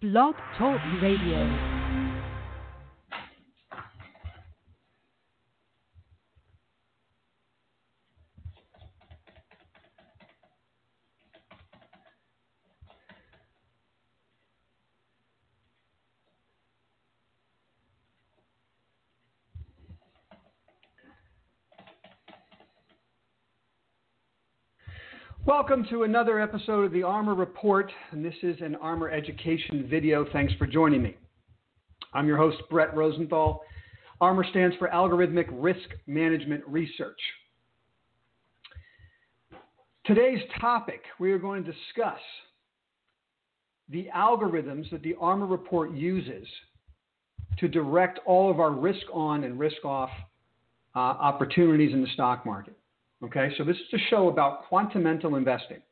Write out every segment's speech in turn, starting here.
Blog Talk Radio. Welcome to another episode of the ARMR Report, and this is an ARMR education video. Thanks for joining me. I'm your host, Brett Rosenthal. ARMR stands for Algorithmic Risk Management Research. Today's topic, we are going to discuss the algorithms that the ARMR Report uses to direct all of our risk on and risk off uh, opportunities in the stock market. Okay, so this is a show about quantamental investing,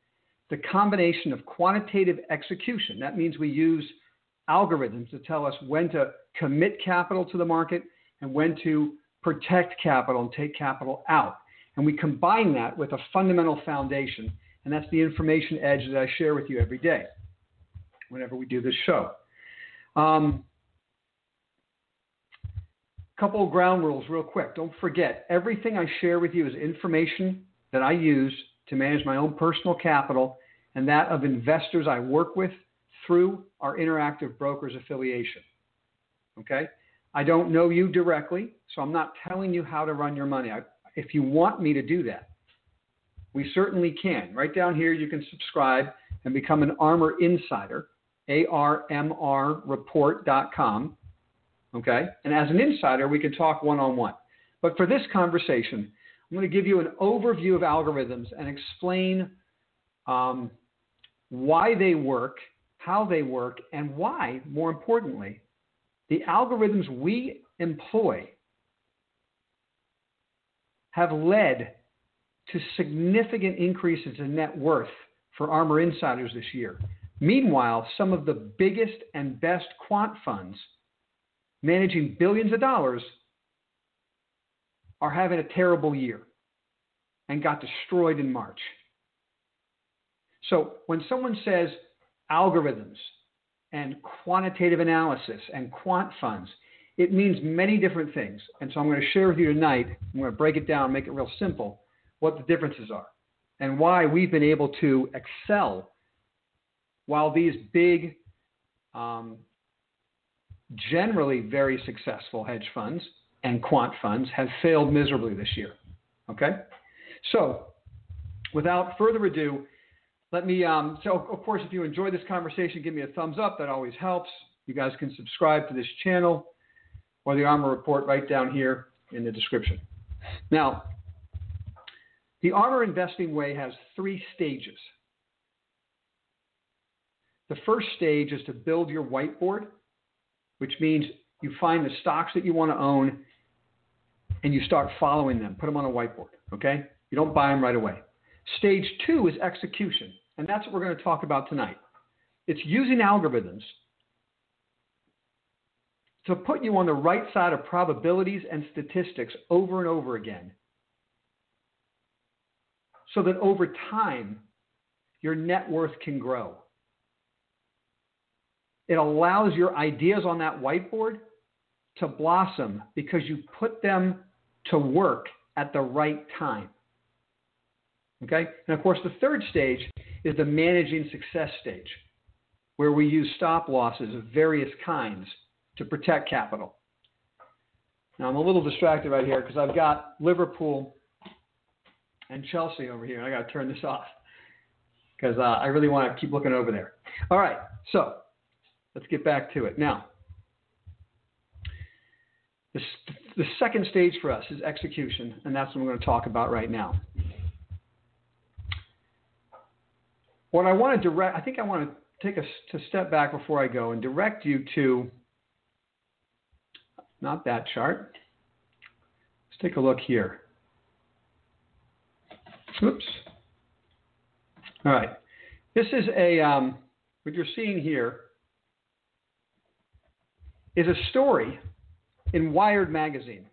the combination of quantitative execution. That means we use algorithms to tell us when to commit capital to the market and when to protect capital and take capital out. And we combine that with a fundamental foundation, and that's the information edge that I share with you every day whenever we do this show. Um, couple of ground rules real quick. Don't forget, everything I share with you is information that I use to manage my own personal capital and that of investors I work with through our Interactive Brokers affiliation. Okay? I don't know you directly, so I'm not telling you how to run your money. I, if you want me to do that, we certainly can. Right down here, you can subscribe and become an ARMR Insider, armrreport.com. Okay? And as an insider, we can talk one on one. But for this conversation, I'm going to give you an overview of algorithms and explain um, why they work, how they work, and why, more importantly, the algorithms we employ have led to significant increases in net worth for ARMR insiders this year. Meanwhile, some of the biggest and best quant funds managing billions of dollars are having a terrible year and got destroyed in March. So when someone says algorithms and quantitative analysis and quant funds, it means many different things. And so I'm going to share with you tonight, I'm going to break it down, make it real simple, what the differences are and why we've been able to excel while these big um, generally very successful hedge funds and quant funds have failed miserably this year. Okay? So, without further ado, let me. Um, so, of course, if you enjoy this conversation, give me a thumbs up. That always helps. You guys can subscribe to this channel or the ARMR Report right down here in the description. Now, the ARMR Investing Way has three stages. The first stage is to build your whiteboard which means you find the stocks that you want to own and you start following them. Put them on a whiteboard, okay? You don't buy them right away. Stage two is execution, and that's what we're going to talk about tonight. It's using algorithms to put you on the right side of probabilities and statistics over and over again so that over time your net worth can grow. It allows your ideas on that whiteboard to blossom because you put them to work at the right time. Okay? And of course, the third stage is the managing success stage, where we use stop losses of various kinds to protect capital. Now, I'm a little distracted right here because I've got Liverpool and Chelsea over here. I got to turn this off because uh, I really want to keep looking over there. All right, so Let's get back to it. Now, the, the second stage for us is execution, and that's what we're going to talk about right now. What I want to direct, I think I want to take a step back before I go and direct you to not that chart. Let's take a look here. Oops. All right. This is a, um, what you're seeing here is a story in Wired magazine.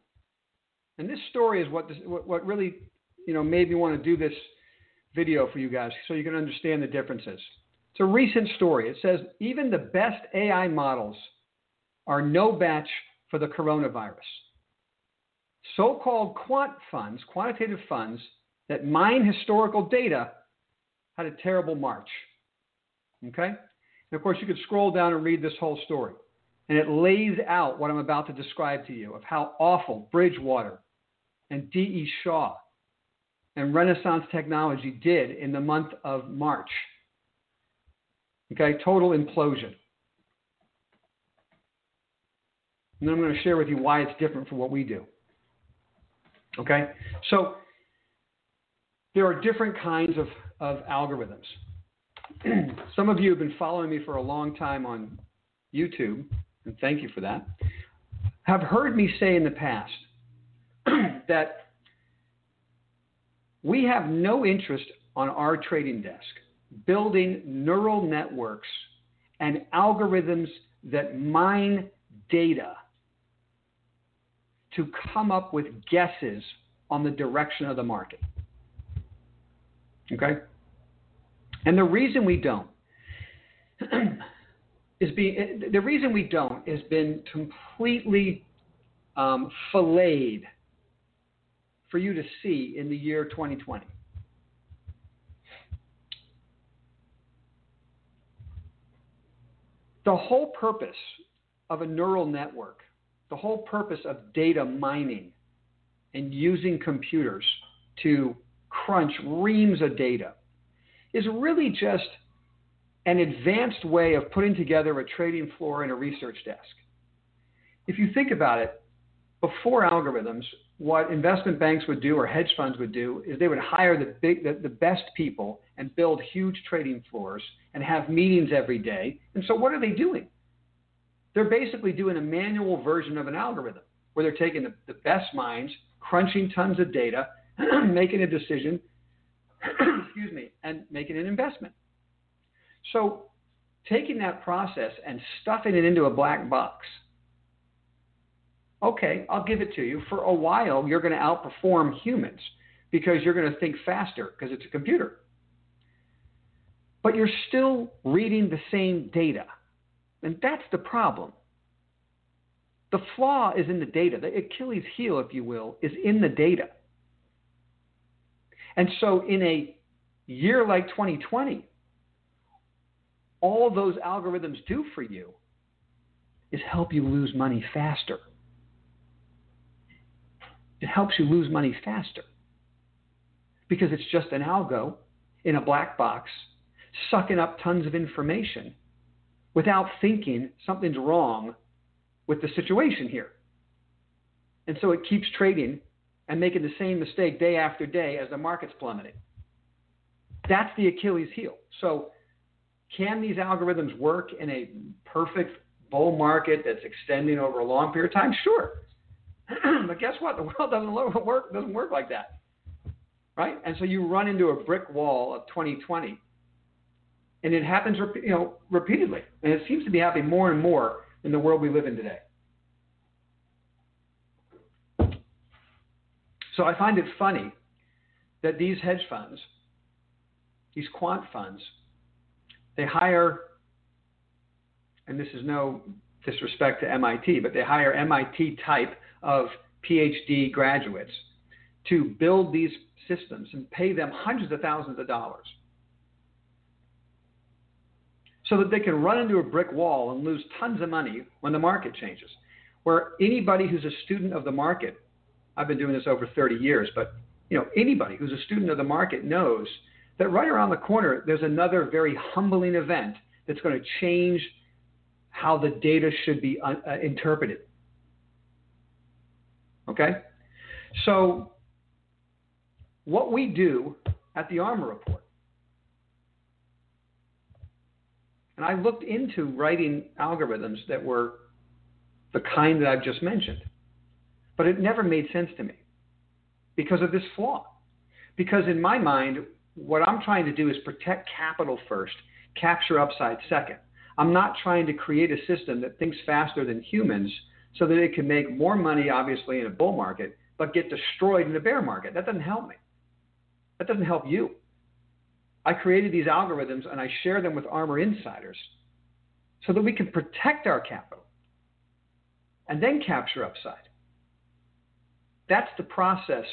And this story is what, this, what, what really you know, made me want to do this video for you guys so you can understand the differences. It's a recent story. It says even the best AI models are no match for the coronavirus. So called quant funds, quantitative funds that mine historical data, had a terrible March. Okay? And of course, you could scroll down and read this whole story. And it lays out what I'm about to describe to you of how awful Bridgewater and D.E. Shaw and Renaissance Technology did in the month of March. Okay, total implosion. And then I'm going to share with you why it's different from what we do. Okay, so there are different kinds of, of algorithms. Some of you have been following me for a long time on YouTube, and thank you for that, have heard me say in the past that we have no interest on our trading desk building neural networks and algorithms that mine data to come up with guesses on the direction of the market. Okay? And the reason we don't is being the reason we don't has been completely um, filleted for you to see in the year 2020. The whole purpose of a neural network, the whole purpose of data mining and using computers to crunch reams of data is really just an advanced way of putting together a trading floor and a research desk. If you think about it, before algorithms, what investment banks would do or hedge funds would do is they would hire the big the, the best people and build huge trading floors and have meetings every day. And so what are they doing? They're basically doing a manual version of an algorithm where they're taking the, the best minds, crunching tons of data, making a decision, excuse me, and making an investment. So taking that process and stuffing it into a black box – okay, I'll give it to you. For a while, you're going to outperform humans because you're going to think faster because it's a computer. But you're still reading the same data. And that's the problem. The flaw is in the data. The Achilles heel, if you will, is in the data. And so in a year like 2020, all those algorithms do for you is help you lose money faster. It helps you lose money faster because it's just an algo in a black box sucking up tons of information without thinking something's wrong with the situation here. And so it keeps trading and making the same mistake day after day as the market's plummeting. That's the Achilles heel. So, can these algorithms work in a perfect bull market that's extending over a long period of time? Sure. but guess what? The world doesn't work doesn't work like that, right? And so you run into a brick wall of 2020, and it happens, you know, repeatedly, and it seems to be happening more and more in the world we live in today. So I find it funny that these hedge funds, these quant funds, they hire, and this is no disrespect to MIT, but they hire MIT type of PhD graduates to build these systems and pay them hundreds of thousands of dollars so that they can run into a brick wall and lose tons of money when the market changes. Where anybody who's a student of the market, I've been doing this over 30 years, but you know anybody who's a student of the market knows that right around the corner there's another very humbling event that's going to change how the data should be uh, uh interpreted. Okay? So, what we do at the ARMR Report, and I looked into writing algorithms that were the kind that I've just mentioned, but it never made sense to me because of this flaw. Because in my mind, what I'm trying to do is protect capital first, capture upside second. I'm not trying to create a system that thinks faster than humans so that it can make more money, obviously, in a bull market, but get destroyed in a bear market. That doesn't help me. That doesn't help you. I created these algorithms and I share them with ARMR insiders so that we can protect our capital and then capture upside. That's the process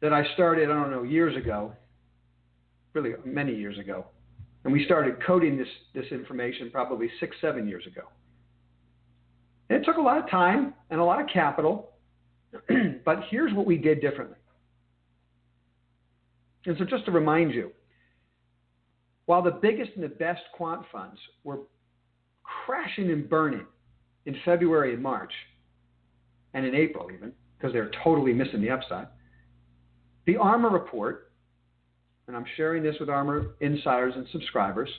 that I started, I don't know, years ago, really many years ago. And we started coding this, this information probably six, seven years ago. And it took a lot of time and a lot of capital, but here's what we did differently. And so, just to remind you, while the biggest and the best quant funds were crashing and burning in February and March, and in April even, because they're totally missing the upside, the ARMR report, and I'm sharing this with ARMR insiders and subscribers,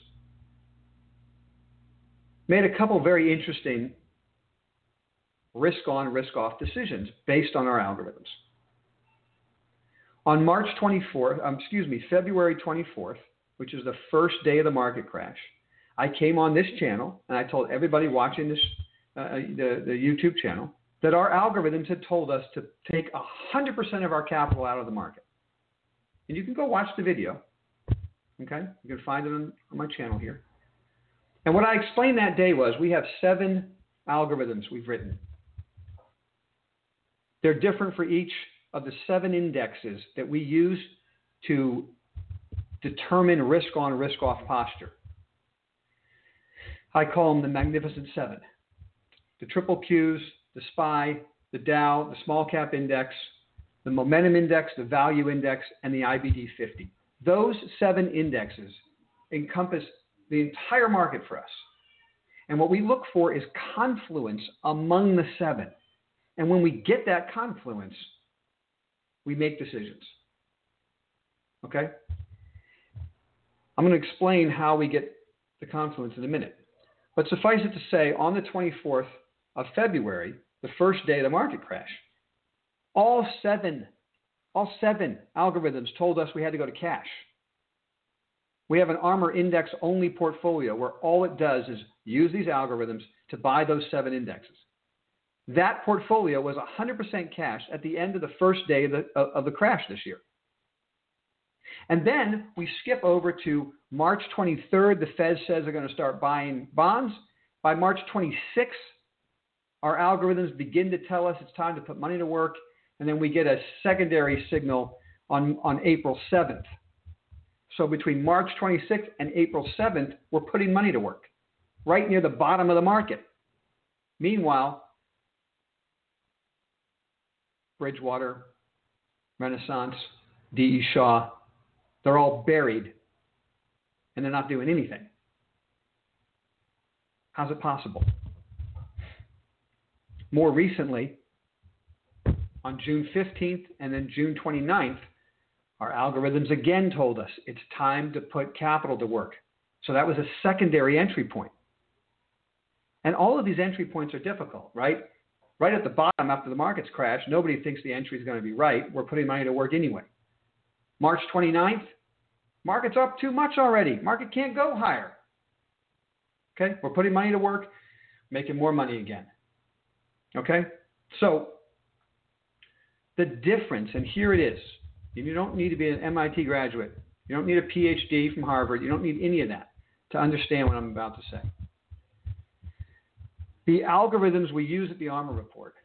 made a couple very interesting risk on, risk off decisions based on our algorithms. On March 24th, um, excuse me, February 24th, which is the first day of the market crash, I came on this channel and I told everybody watching this, uh, uh the, the YouTube channel, that our algorithms had told us to take 100% of our capital out of the market. And you can go watch the video. Okay? You can find it on, on my channel here. And what I explained that day was we have seven algorithms we've written. They're different for each of the seven indexes that we use to determine risk on, risk off posture. I call them the Magnificent Seven the triple Qs, the SPY, the Dow, the small cap index, the momentum index, the value index, and the IBD 50. Those seven indexes encompass the entire market for us. And what we look for is confluence among the seven. And when we get that confluence, we make decisions. Okay? I'm going to explain how we get the confluence in a minute. But suffice it to say, on the 24th of February, the first day of the market crash. All seven, all seven algorithms told us we had to go to cash. We have an ARMR index only portfolio where all it does is use these algorithms to buy those seven indexes. That portfolio was 100% cash at the end of the first day of the, of the crash this year. And then we skip over to March 23rd. The Fed says they're going to start buying bonds. By March 26th, our algorithms begin to tell us it's time to put money to work, and then we get a secondary signal on, on April 7th. So between March 26th and April 7th, we're putting money to work right near the bottom of the market. Meanwhile, Bridgewater, Renaissance, D.E. Shaw, they're all buried and they're not doing anything. How's it possible? More recently, on June 15th and then June 29th, our algorithms again told us it's time to put capital to work. So that was a secondary entry point. And all of these entry points are difficult, right? Right at the bottom after the markets crash, nobody thinks the entry is going to be right. We're putting money to work anyway. March 29th, market's up too much already. Market can't go higher. Okay, we're putting money to work, making more money again. Okay? So, the difference, and here it is. You don't need to be an MIT graduate. You don't need a PhD from Harvard. You don't need any of that to understand what I'm about to say. The algorithms we use at the ARMR Report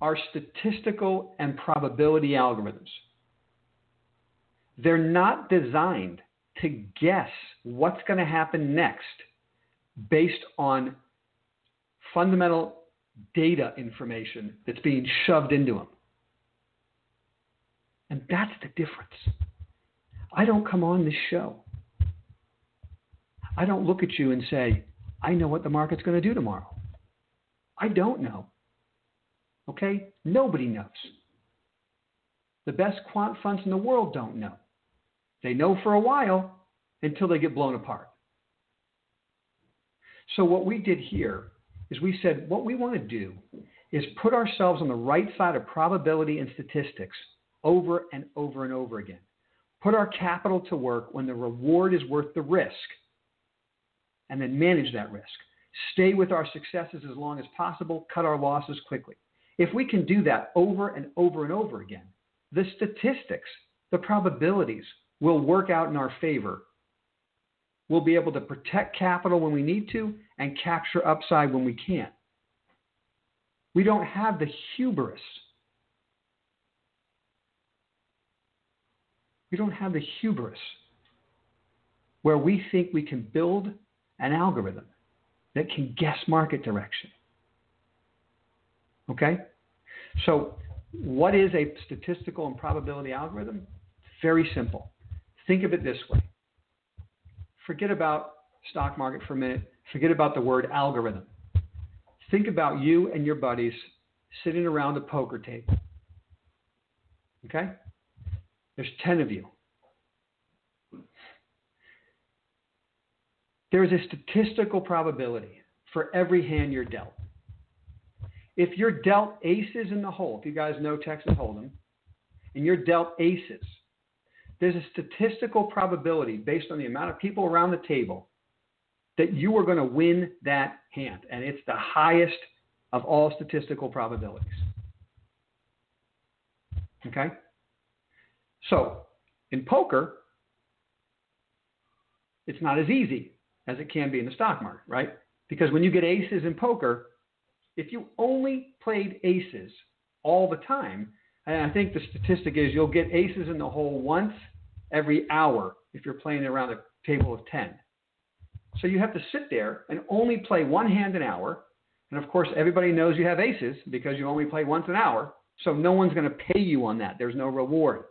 are statistical and probability algorithms. They're not designed to guess what's going to happen next based on fundamental data information that's being shoved into them. And that's the difference. I don't come on this show. I don't look at you and say, I know what the market's going to do tomorrow. I don't know. Okay? Nobody knows. The best quant funds in the world don't know. They know for a while until they get blown apart. So, what we did here is we said what we want to do is put ourselves on the right side of probability and statistics over and over and over again. Put our capital to work when the reward is worth the risk, and then manage that risk. Stay with our successes as long as possible, cut our losses quickly. If we can do that over and over and over again, the statistics the probabilities will work out in our favor. We'll be able to protect capital when we need to and capture upside when we can't. We don't have the hubris. We don't have the hubris where we think we can build an algorithm that can guess market direction. Okay? So, what is a statistical and probability algorithm? Very simple. Think of it this way forget about stock market for a minute, forget about the word algorithm. Think about you and your buddies sitting around a poker table. Okay? There's 10 of you. There is a statistical probability for every hand you're dealt. If you're dealt aces in the hole, if you guys know Texas Hold'em, and you're dealt aces, there's a statistical probability based on the amount of people around the table that you are going to win that hand. And it's the highest of all statistical probabilities. Okay? So, in poker, it's not as easy as it can be in the stock market, right? Because when you get aces in poker, if you only played aces all the time, and I think the statistic is you'll get aces in the hole once every hour if you're playing around a table of 10. So you have to sit there and only play one hand an hour. And of course, everybody knows you have aces because you only play once an hour. So no one's going to pay you on that. There's no reward.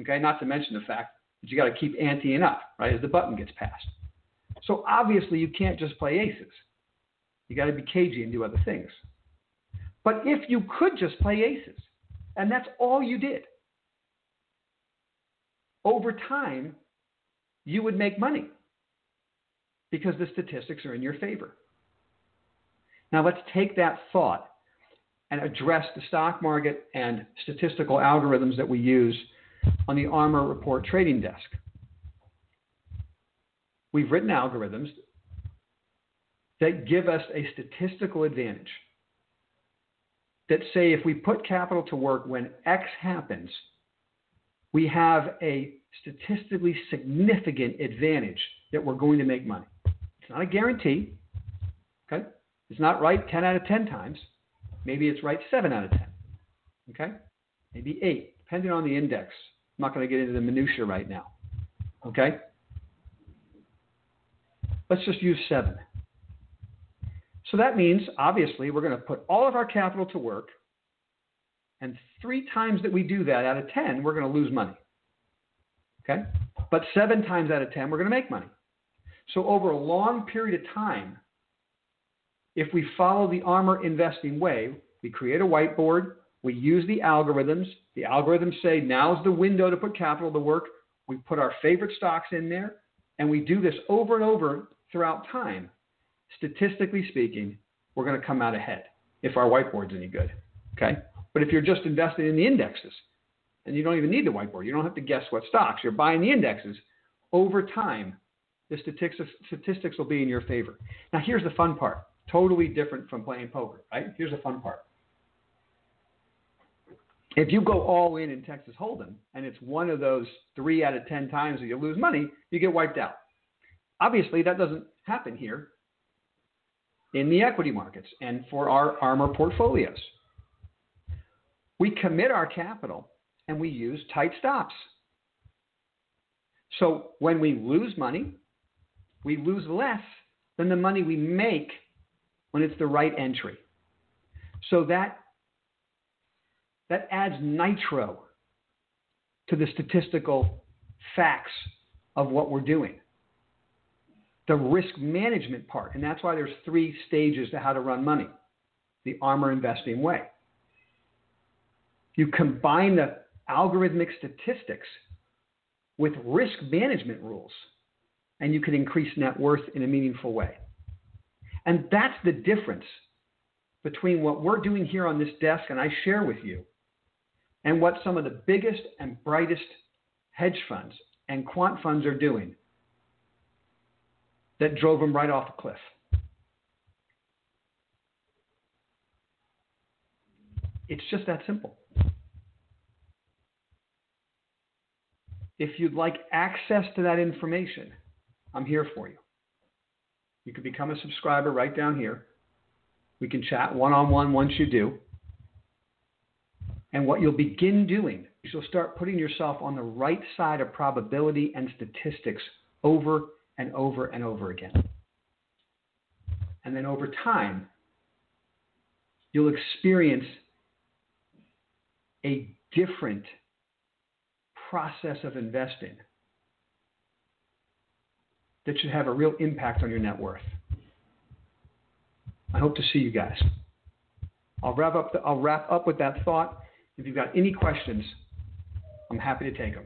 Okay, not to mention the fact that you got to keep anteing up, right, as the button gets passed. So obviously, you can't just play aces. You got to be cagey and do other things. But if you could just play aces, and that's all you did, over time, you would make money because the statistics are in your favor. Now, let's take that thought and address the stock market and statistical algorithms that we use on the ARMR Report trading desk. We've written algorithms that give us a statistical advantage. That say if we put capital to work when X happens, we have a statistically significant advantage that we're going to make money. It's not a guarantee. Okay? It's not right 10 out of 10 times. Maybe it's right 7 out of 10. Okay? Maybe 8, depending on the index. I'm not going to get into the minutia right now. Okay? Let's just use 7. So that means, obviously, we're going to put all of our capital to work. And three times that we do that out of 10, we're going to lose money. Okay? But seven times out of 10, we're going to make money. So over a long period of time, if we follow the ARMR investing way, we create a whiteboard, we use the algorithms. The algorithms say now's the window to put capital to work. We put our favorite stocks in there, and we do this over and over throughout time statistically speaking, we're going to come out ahead if our whiteboard's any good. Okay? But if you're just investing in the indexes, and you don't even need the whiteboard, you don't have to guess what stocks, you're buying the indexes, over time, the statistics, statistics will be in your favor. Now, here's the fun part totally different from playing poker, right? Here's the fun part. If you go all in in Texas Hold'em and it's one of those three out of 10 times that you lose money, you get wiped out. Obviously, that doesn't happen here in the equity markets and for our ARMR portfolios. We commit our capital and we use tight stops. So when we lose money, we lose less than the money we make when it's the right entry. So that that adds nitro to the statistical facts of what we're doing the risk management part. And that's why there's three stages to how to run money the ARMR investing way. You combine the algorithmic statistics with risk management rules, and you can increase net worth in a meaningful way. And that's the difference between what we're doing here on this desk and I share with you and what some of the biggest and brightest hedge funds and quant funds are doing that drove him right off a cliff. It's just that simple. If you'd like access to that information, I'm here for you. You can become a subscriber right down here. We can chat one on one once you do. And what you'll begin doing is you'll start putting yourself on the right side of probability and statistics over and over and over again. And then over time, you'll experience a different process of investing that should have a real impact on your net worth. I hope to see you guys. I'll wrap up, the, I'll wrap up with that thought. If you've got any questions, I'm happy to take them.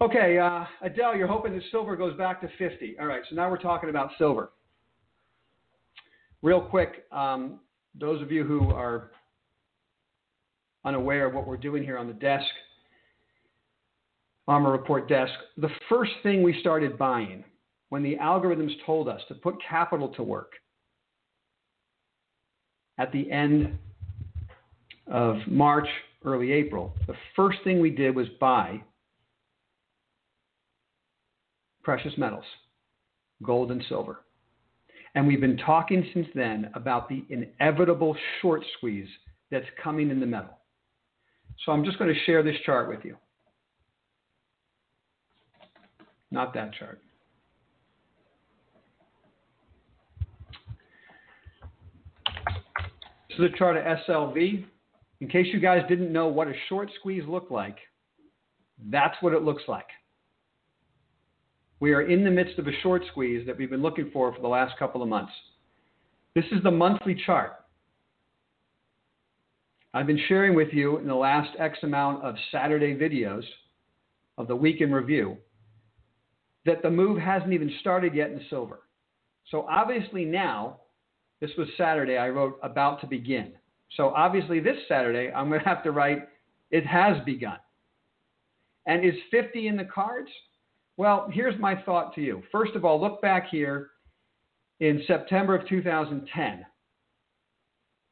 Okay, uh, Adele, you're hoping that silver goes back to 50. All right, so now we're talking about silver. Real quick, um, those of you who are unaware of what we're doing here on the desk, ARMR Report desk, the first thing we started buying when the algorithms told us to put capital to work at the end of March, early April, the first thing we did was buy precious metals, gold and silver. And we've been talking since then about the inevitable short squeeze that's coming in the metal. So I'm just going to share this chart with you. Not that chart. This is a chart of SLV. In case you guys didn't know what a short squeeze looked like, that's what it looks like. We are in the midst of a short squeeze that we've been looking for for the last couple of months. This is the monthly chart. I've been sharing with you in the last X amount of Saturday videos of the week in review that the move hasn't even started yet in silver. So obviously now, this was Saturday, I wrote about to begin. So obviously this Saturday, I'm going to have to write it has begun. And is 50 in the cards? Well, here's my thought to you. First of all, look back here in September of 2010.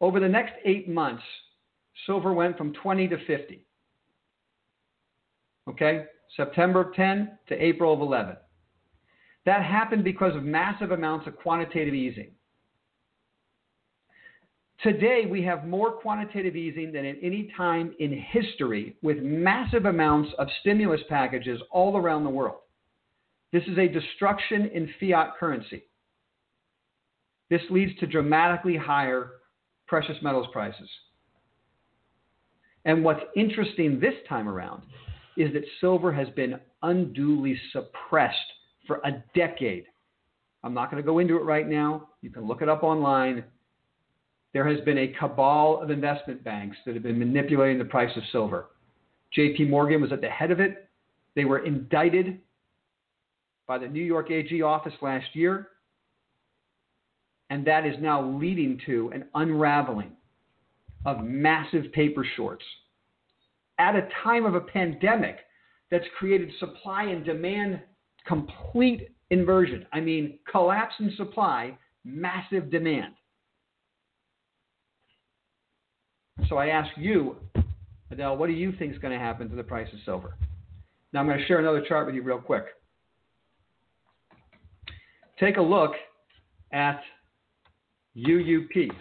Over the next eight months, silver went from 20 to 50. Okay? September of 10 to April of 11. That happened because of massive amounts of quantitative easing. Today, we have more quantitative easing than at any time in history, with massive amounts of stimulus packages all around the world. This is a destruction in fiat currency. This leads to dramatically higher precious metals prices. And what's interesting this time around is that silver has been unduly suppressed for a decade. I'm not going to go into it right now. You can look it up online. There has been a cabal of investment banks that have been manipulating the price of silver. JP Morgan was at the head of it. They were indicted by the New York AG office last year. And that is now leading to an unraveling of massive paper shorts at a time of a pandemic that's created supply and demand complete inversion. I mean, collapse in supply, massive demand. So I ask you, Adele, what do you think is going to happen to the price of silver? Now I'm going to share another chart with you real quick. Take a look at UUP.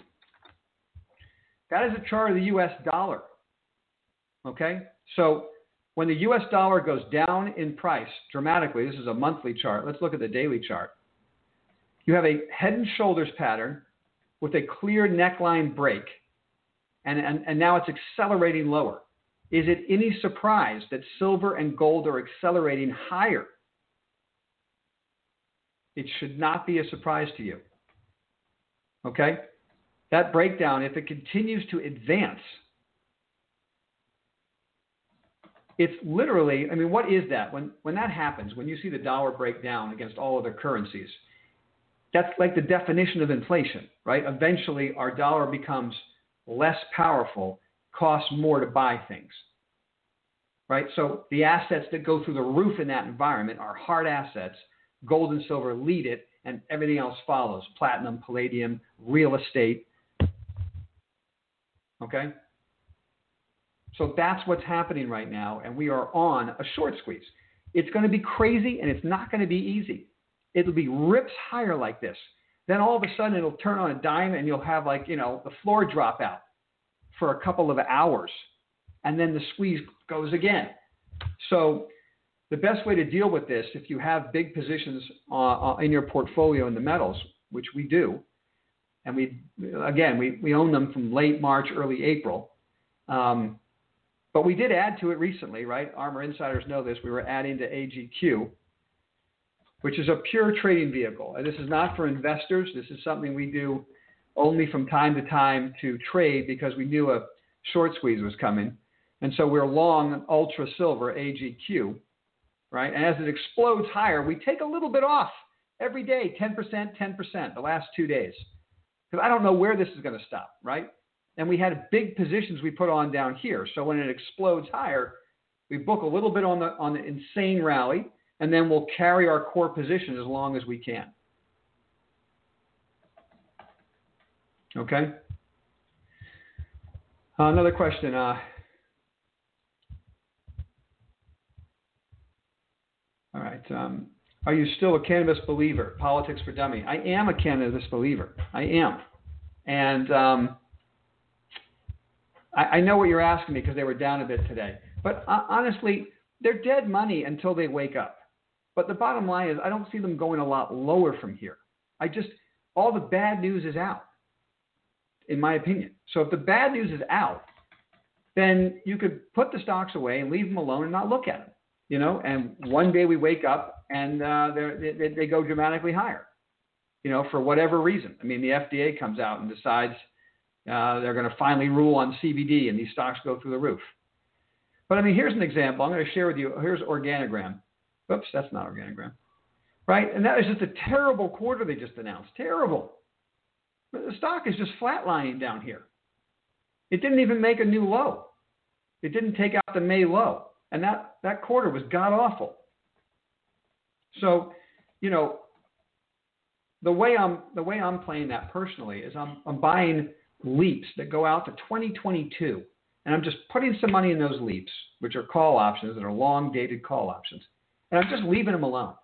That is a chart of the US dollar. Okay? So when the US dollar goes down in price dramatically, this is a monthly chart. Let's look at the daily chart. You have a head and shoulders pattern with a clear neckline break, and, and, and now it's accelerating lower. Is it any surprise that silver and gold are accelerating higher? It should not be a surprise to you. Okay? that breakdown, if it continues to advance, it's literally, I mean, what is that? When, when that happens, when you see the dollar break down against all other currencies, that's like the definition of inflation, right? Eventually, our dollar becomes less powerful, costs more to buy things, right? So the assets that go through the roof in that environment are hard assets. Gold and silver lead it, and everything else follows platinum, palladium, real estate, Okay? So that's what's happening right now, and we are on a short squeeze. It's going to be crazy, and it's not going to be easy. It'll be rips higher like this. Then all of a sudden, it'll turn on a dime, and you'll have like you know the floor drop out for a couple of hours, and then the squeeze goes again. So the best way to deal with this, if you have big positions uh, uh in your portfolio in the metals, which we do, and we again we, we own them from late March, early April. Um, but we did add to it recently, right? ARMR insiders know this. We were adding to AGQ, which is a pure trading vehicle. And this is not for investors. This is something we do only from time to time to trade because we knew a short squeeze was coming. And so we're long ultra silver AGQ, right? And as it explodes higher, we take a little bit off every day 10%, 10%, the last two days. Because I don't know where this is going to stop, right? And we had big positions we put on down here. So when it explodes higher, we book a little bit on the on the insane rally, and then we'll carry our core position as long as we can. Okay. Uh, another question. Uh, all right. Um, are you still a cannabis believer? Politics for Dummy. I am a cannabis believer. I am. And um, I, I, know what you're asking me because they were down a bit today. But uh, honestly, they're dead money until they wake up. But the bottom line is, I don't see them going a lot lower from here. I just, all the bad news is out, in my opinion. So if the bad news is out, then you could put the stocks away and leave them alone and not look at them you know, and one day we wake up and uh, they, they go dramatically higher, you know, for whatever reason. I mean, the FDA comes out and decides uh, they're going to finally rule on CBD and these stocks go through the roof. But I mean, here's an example. I'm going to share with you. Here's Organigram. Oops, that's not Organigram. Right? And that is just a terrible quarter they just announced. Terrible. But The stock is just flatlining down here. It didn't even make a new low. It didn't take out the May low. And that, that quarter was god awful. So, you know, the way I'm the way I'm playing that personally is I'm I'm buying leaps that go out to 2022, and I'm just putting some money in those leaps, which are call options that are long dated call options, and I'm just leaving them alone.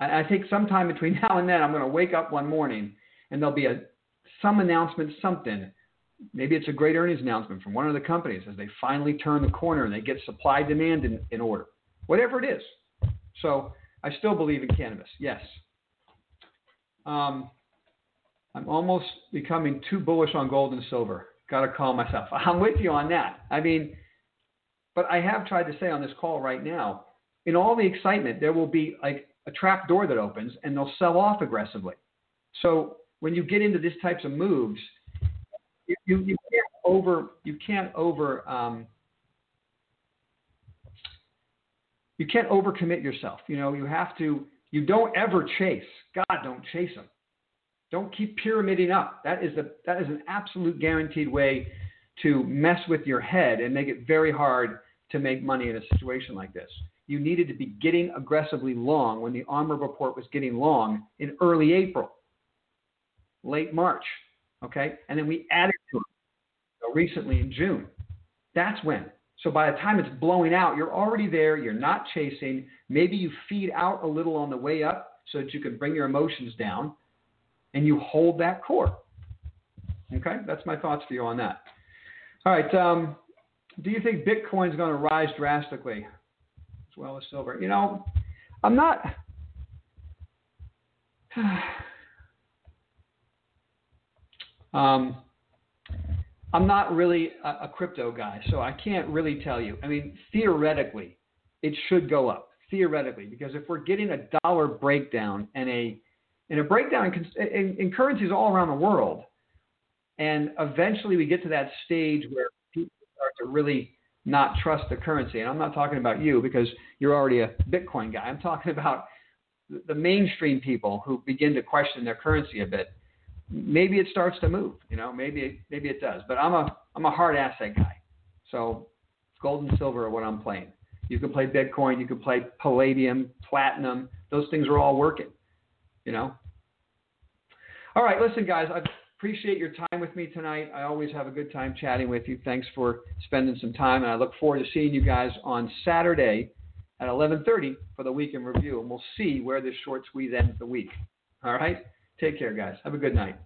I think sometime between now and then I'm going to wake up one morning and there'll be a some announcement, something maybe it's a great earnings announcement from one of the companies as they finally turn the corner and they get supply demand in, in order, whatever it is. So I still believe in cannabis, yes. Um, I'm almost becoming too bullish on gold and silver. Got to call myself. I'm with you on that. I mean, but I have tried to say on this call right now, in all the excitement, there will be like a trap door that opens and they'll sell off aggressively. So when you get into these types of moves, you, you, you can't over you can't over um, you can't overcommit yourself. You know, you have to you don't ever chase. God, don't chase them. Don't keep pyramiding up. That is a that is an absolute guaranteed way to mess with your head and make it very hard to make money in a situation like this. You needed to be getting aggressively long when the ARMR report was getting long in early April, late March. Okay, and then we added recently in June. That's when. So by the time it's blowing out, you're already there. You're not chasing. Maybe you feed out a little on the way up so that you can bring your emotions down, and you hold that core. Okay, that's my thoughts for you on that. All right. Um, do you think Bitcoin is going to rise drastically as well as silver? You know, I'm not. Um, I'm not really a, a crypto guy, so I can't really tell you. I mean, theoretically, it should go up. Theoretically, because if we're getting a dollar breakdown and a and a breakdown in, in, in currencies all around the world, and eventually we get to that stage where people start to really not trust the currency. And I'm not talking about you because you're already a Bitcoin guy. I'm talking about the mainstream people who begin to question their currency a bit maybe it starts to move. You know, maybe it, maybe it does. But I'm a I'm a hard asset guy, so gold and silver are what I'm playing. You can play Bitcoin, you can play Palladium, Platinum. Those things are all working. You know. All right, listen, guys. I appreciate your time with me tonight. I always have a good time chatting with you. Thanks for spending some time, and I look forward to seeing you guys on Saturday at 11:30 for the weekend review, and we'll see where this short squeeze ends the week. All right, take care, guys. Have a good night.